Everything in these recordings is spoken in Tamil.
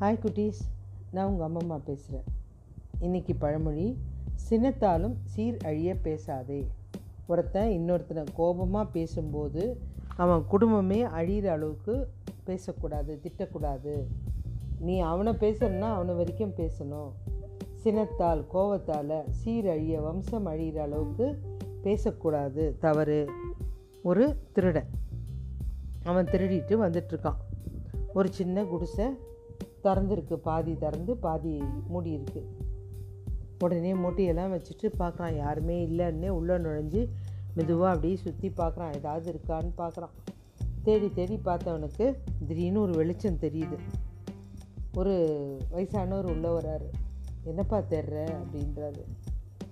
ஹாய் குட்டீஸ். நான் உங்கள் அம்மம்மா பேசுகிறேன் இன்றைக்கி பழமொழி சினத்தாலும் சீர் அழிய பேசாதே. ஒருத்தன் இன்னொருத்தனை கோபமாக பேசும்போது அவன் குடும்பமே அழிகிற அளவுக்கு பேசக்கூடாது திட்டக்கூடாது. நீ அவனை பேசுறன்னா அவனை வரைக்கும் பேசணும். சினத்தால் கோபத்தால் சீர் அழிய வம்சம் அழிகிற அளவுக்கு பேசக்கூடாது. தவறு. ஒரு திருடன். அவன் திருடிட்டு வந்துட்டுருக்கான் ஒரு சின்ன குடிசை திறந்துருக்கு பாதி திறந்து பாதி மூடி இருக்குது உடனே மூட்டையெல்லாம் வச்சுட்டு பார்க்குறான் யாருமே இல்லைன்னே உள்ளே நுழைஞ்சு மெதுவாக அப்படியே சுற்றி பார்க்குறான் ஏதாவது இருக்கான்னு பார்க்குறான். தேடி தேடி பார்த்தவனுக்கு திடீர்னு ஒரு வெளிச்சம் தெரியுது. ஒரு வயசானவர் உள்ளே வராரு என்னப்பா தேர்ற அப்படின்றாரு.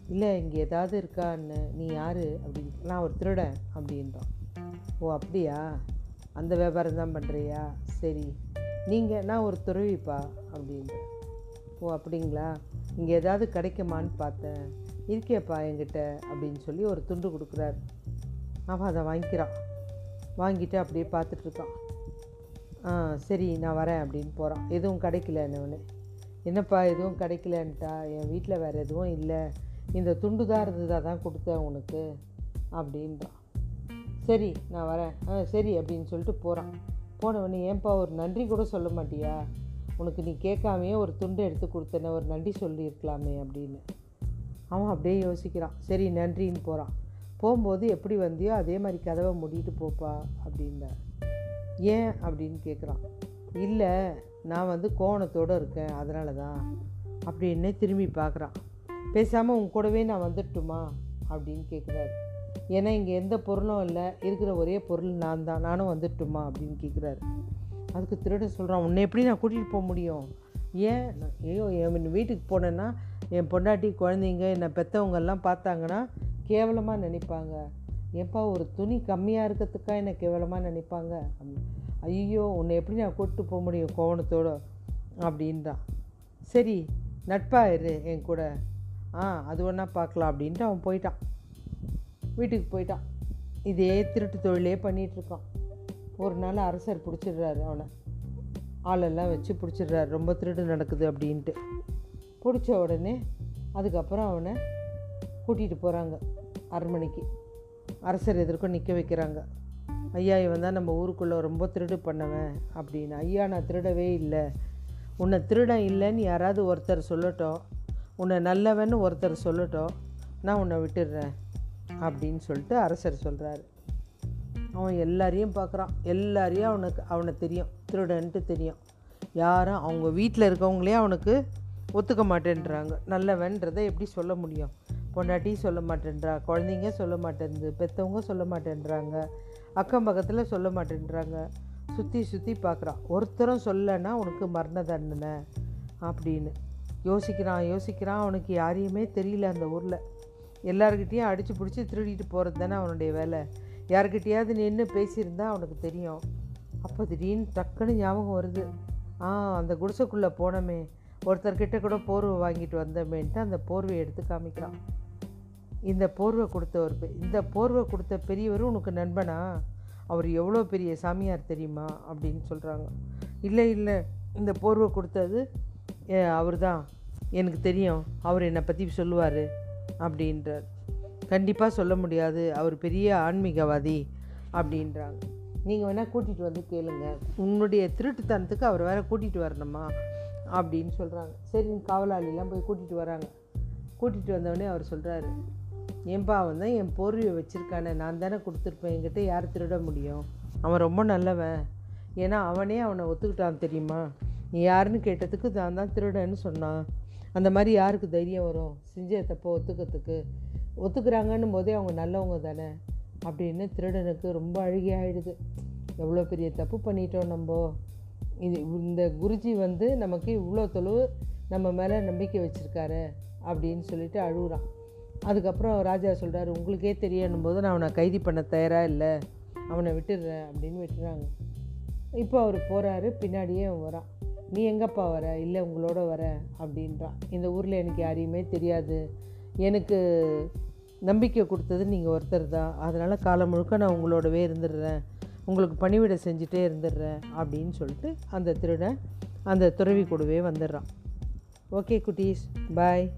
இல்லை இங்கே ஏதாவது இருக்கான்னு. நீ யார்? அப்படின்னு. நான் ஒரு திருடன் அப்படின்றான். ஓ அப்படியா? அந்த வியாபாரம் தான் பண்ணுறியா? சரி. நீங்கள் நான் ஒரு துறவிப்பா அப்படின்ற ஓ அப்படிங்களா? இங்கே ஏதாவது கிடைக்குமான்னு பார்த்தேன். இருக்கேப்பா என்கிட்ட அப்படின்னு சொல்லி ஒரு துண்டு கொடுக்குறாரு. அவன் அதை வாங்கிக்கிறான். வாங்கிட்டு அப்படியே பார்த்துட்ருக்கான். ஆ சரி நான் வரேன் அப்படின்னு போகிறான் எதுவும் கிடைக்கல என்னவனே என்னப்பா எதுவும் கிடைக்கலன்ட்டா? என் வீட்டில் வேறு எதுவும் இல்லை. இந்த துண்டு தான் இருந்ததாக தான் கொடுத்தேன் உனக்கு அப்படின்றான். சரி நான் வரேன். ஆ சரி அப்படின்னு சொல்லிட்டு போகிறான் போனவொடனே ஏன்பா ஒரு நன்றி கூட சொல்ல மாட்டியா? உனக்கு நீ கேட்காமையே ஒரு துண்டு எடுத்து கொடுத்தன ஒரு நன்றி சொல்லியிருக்கலாமே அப்படின்னு. அவன் அப்படியே யோசிக்கிறான். சரி நன்றின்னு போகிறான் போகும்போது எப்படி வந்தியோ அதே மாதிரி கதவை மூடிட்டு போப்பா அப்படின்னார் ஏன்? அப்படின்னு கேட்குறான். இல்லை நான் வந்து கோணத்தோடு இருக்கேன். அதனால தான். அப்படின்னே திரும்பி பார்க்குறான். பேசாமல் உன் கூடவே நான் வந்துட்டுமா? அப்படின்னு கேட்குறாரு. ஏன்னா இங்கே எந்த பொருளும் இல்லை இருக்கிற ஒரே பொருள் நான் தான் நானும் வந்துட்டுமா அப்படின்னு கேட்குறாரு அதுக்கு திருட சொல்கிறான் உன்னை எப்படி நான் கூட்டிகிட்டு போக முடியும்? ஏன்? ஐயோ என் வீட்டுக்கு போனேன்னா என் பொண்டாட்டி குழந்தைங்க என்னை பெற்றவங்கெல்லாம் பார்த்தாங்கன்னா கேவலமாக நினைப்பாங்க. ஏப்பா ஒரு துணி கம்மியாக இருக்கிறதுக்காக என்னை கேவலமாக நினைப்பாங்க? ஐயோ உன்னை எப்படி நான் கூப்பிட்டு போக முடியும் கோவணத்தோடு? அப்படின்றான். சரி நட்பாயிரு இரு என் கூட. ஆ அது ஒன்றா பார்க்கலாம் அப்படின்ட்டு அவன் போயிட்டான். வீட்டுக்கு போயிட்டான். இதே திருட்டு தொழிலே பண்ணிகிட்ருக்கான் ஒரு நாள் அரசர் பிடிச்சிடுறாரு அவனை. ஆளெல்லாம் வச்சு பிடிச்சிடுறாரு. ரொம்ப திருடு நடக்குது அப்படின்ட்டு. பிடிச்ச உடனே அதுக்கப்புறம் அவனை கூட்டிகிட்டு போகிறாங்க அரண்மனைக்கு. அரசர் எதிர்க்கும் நிற்க வைக்கிறாங்க. ஐயா இவன் தான் நம்ம ஊருக்குள்ளே ரொம்ப திருடு பண்ணவன் அப்படின்னு. ஐயா நான் திருடவே இல்லை. உன்னை திருடன் இல்லைன்னு யாராவது ஒருத்தர் சொல்லட்டும். உன்னை நல்லவன்னு ஒருத்தர் சொல்லட்டும். நான் உன்னை விட்டுடுறேன். அப்படின்னு சொல்லிட்டு அரசர் சொல்கிறாரு அவன் எல்லாரையும் பார்க்குறான். எல்லாரையும் அவனுக்கு அவனை தெரியும். திருடன்ட்டு தெரியும். யாரும் அவங்க வீட்டில் இருக்கவங்களே அவனுக்கு ஒத்துக்க மாட்டேன்றாங்க. நல்லவன்றதை எப்படி சொல்ல முடியும்? பொண்டாட்டி சொல்ல மாட்டேன்றா குழந்தைங்க சொல்ல மாட்டேன்து பெற்றவங்க சொல்ல மாட்டேன்றாங்க அக்கம் பக்கத்தில் சொல்ல மாட்டேன்றாங்க. சுற்றி சுற்றி பார்க்குறான். ஒருத்தரும் சொல்லனா உனக்கு மரண தண்டனை அப்படின்னு. யோசிக்கிறான் யோசிக்கிறான். அவனுக்கு யாரையுமே தெரியல அந்த ஊரில். எல்லாருக்கிட்டேயும் அடித்து பிடிச்சி திருடிட்டு போகிறது தானே அவனுடைய வேலை. யாருக்கிட்டேயாவது நின்று பேசியிருந்தா அவனுக்கு தெரியும். அப்போ திடீர்னு டக்குன்னு ஞாபகம் வருது. ஆ அந்த குடிசைக்குள்ளே போனோமே. ஒருத்தர்கிட்ட கூட போர்வை வாங்கிட்டு வந்தோமேன்ட்டு அந்த போர்வையை எடுத்து காமிக்கிறான். இந்த போர்வை கொடுத்தவர் இந்த போர்வை கொடுத்த பெரியவர் உனக்கு நண்பனா? அவர் எவ்வளோ பெரிய சாமியார் தெரியுமா? அப்படின்னு சொல்கிறாங்க இல்லை இல்லை. இந்த போர்வை கொடுத்தது அவர் தான் எனக்கு தெரியும். அவர் என்னை பற்றி சொல்லுவார். அப்படின்றார். கண்டிப்பாக சொல்ல முடியாது. அவர் பெரிய ஆன்மீகவாதி அப்படின்றாங்க. நீங்கள் வேணால் கூட்டிகிட்டு வந்து கேளுங்க. உன்னுடைய திருட்டுத்தனத்துக்கு அவர் வேறு கூட்டிகிட்டு வரணுமா அப்படின்னு சொல்கிறாங்க சரி காவலாளிலாம் போய் கூட்டிகிட்டு வராங்க. கூட்டிகிட்டு வந்தவொடனே அவர் சொல்கிறாரு ஏன்பா அவன் தான் என் போர்வையை வச்சுருக்கானே. நான் தானே கொடுத்துருப்பேன். என்கிட்ட யார் திருட முடியும்? அவன் ரொம்ப நல்லவன். ஏன்னா அவனே அவனை ஒத்துக்கிட்டான் தெரியுமா? நீ யாருன்னு கேட்டதுக்கு நான் தான் திருடன்னு சொன்னான். அந்த மாதிரி யாருக்கு தைரியம் வரும்? செஞ்ச தப்போ ஒத்துக்கிறதுக்கு. ஒத்துக்கிறாங்கன்னும் போதே அவங்க நல்லவங்க தானே? அப்படின்னு திருடனுக்கு ரொம்ப அழுகியாயிடுது. எவ்வளோ பெரிய தப்பு பண்ணிட்டோம் நம்ம. இது இந்த குருஜி வந்து நமக்கு இவ்வளோ தொழுவு நம்ம மேலே நம்பிக்கை வச்சுருக்காரு அப்படின்னு சொல்லிட்டு அழுகுறான். அதுக்கப்புறம் ராஜா சொல்கிறாரு உங்களுக்கே தெரியணும் போது நான் அவனை கைதி பண்ண தயாராக இல்லை. அவனை விட்டுடுறேன் அப்படின்னு விட்டுறாங்க. இப்போ அவர் போகிறாரு பின்னாடியே அவன் வரான். நீ எங்கப்பா வர? இல்லை உங்களோட வர அப்படின்றான் இந்த ஊரில் எனக்கு யாரையுமே தெரியாது. எனக்கு நம்பிக்கை கொடுத்தது நீங்கள் ஒருத்தர் தான். அதனால் காலம் முழுக்க நான் உங்களோடவே இருந்துடுறேன். உங்களுக்கு பணிவிடை செஞ்சுட்டே இருந்துடுறேன் அப்படின்னு சொல்லிட்டு அந்த திருடன் அந்த துறவி கூடவே வந்துடுறான். ஓகே குட்டீஸ். பாய்.